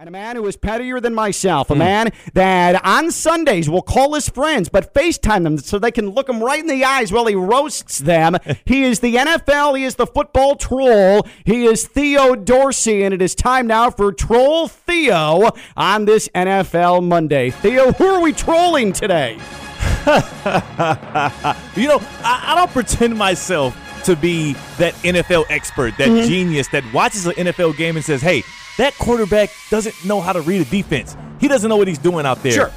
And a man who is pettier than myself, a man that on Sundays will call his friends but FaceTime them so they can look him right in the eyes while he roasts them. he is the NFL, he is the football troll, he is Theo Dorsey, and it is time now for Troll Theo on this NFL Monday. Theo, who are we trolling today? You know, I, I don't pretend myself to be that NFL expert, that Mm-hmm. genius that watches an NFL game and says, hey, that quarterback doesn't know how to read a defense. He doesn't know what he's doing out there. Sure.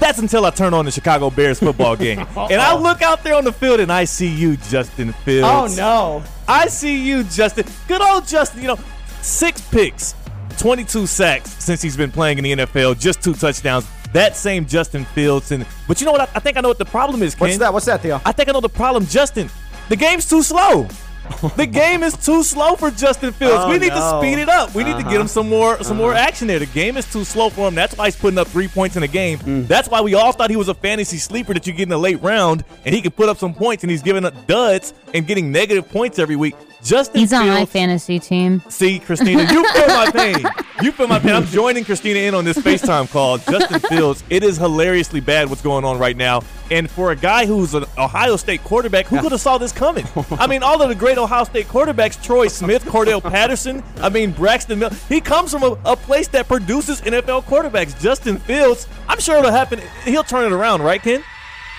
That's until I turn on the Chicago Bears football game. and I oh. look out there on the field and I see you, Justin Fields. Oh, no. I see you, Justin. Good old Justin. You know, six picks, 22 sacks since he's been playing in the NFL, just two touchdowns. That same Justin Fields. And but you know what? I, I think I know what the problem is, Ken. What's that? What's that, Theo? I think I know the problem, Justin. The game's too slow. the game is too slow for Justin Fields. Oh, we need no. Uh-huh. to speed it up. We need to get him some more some more action there. The game is too slow for him. That's why he's putting up three points in a game. Mm. That's why we all thought he was a fantasy sleeper that you get in the late round and he could put up some points and he's giving up duds and getting negative points every week. Justin He's on my fantasy team. See, Christina, you feel my pain. You feel my pain. I'm joining Christina in on this FaceTime call. Justin Fields, it is hilariously bad what's going on right now. And for a guy who's an Ohio State quarterback, who could have saw this coming? I mean, all of the great Ohio State quarterbacks, Troy Smith, Cordell Patterson, I mean, Braxton Miller, he comes from a, a place that produces NFL quarterbacks. Justin Fields, I'm sure it'll happen. He'll turn it around, right, Ken?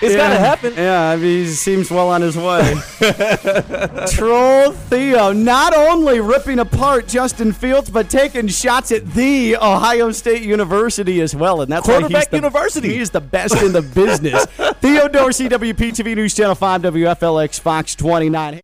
It's got to happen. Yeah, I mean, he seems well on his way. Troll Theo not only ripping apart Justin Fields, but taking shots at the Ohio State University as well. And that's why he's Quarterback the, University. He is the best in the business. Theo Dorsey, WPTV News Channel 5, WFLX Fox 29.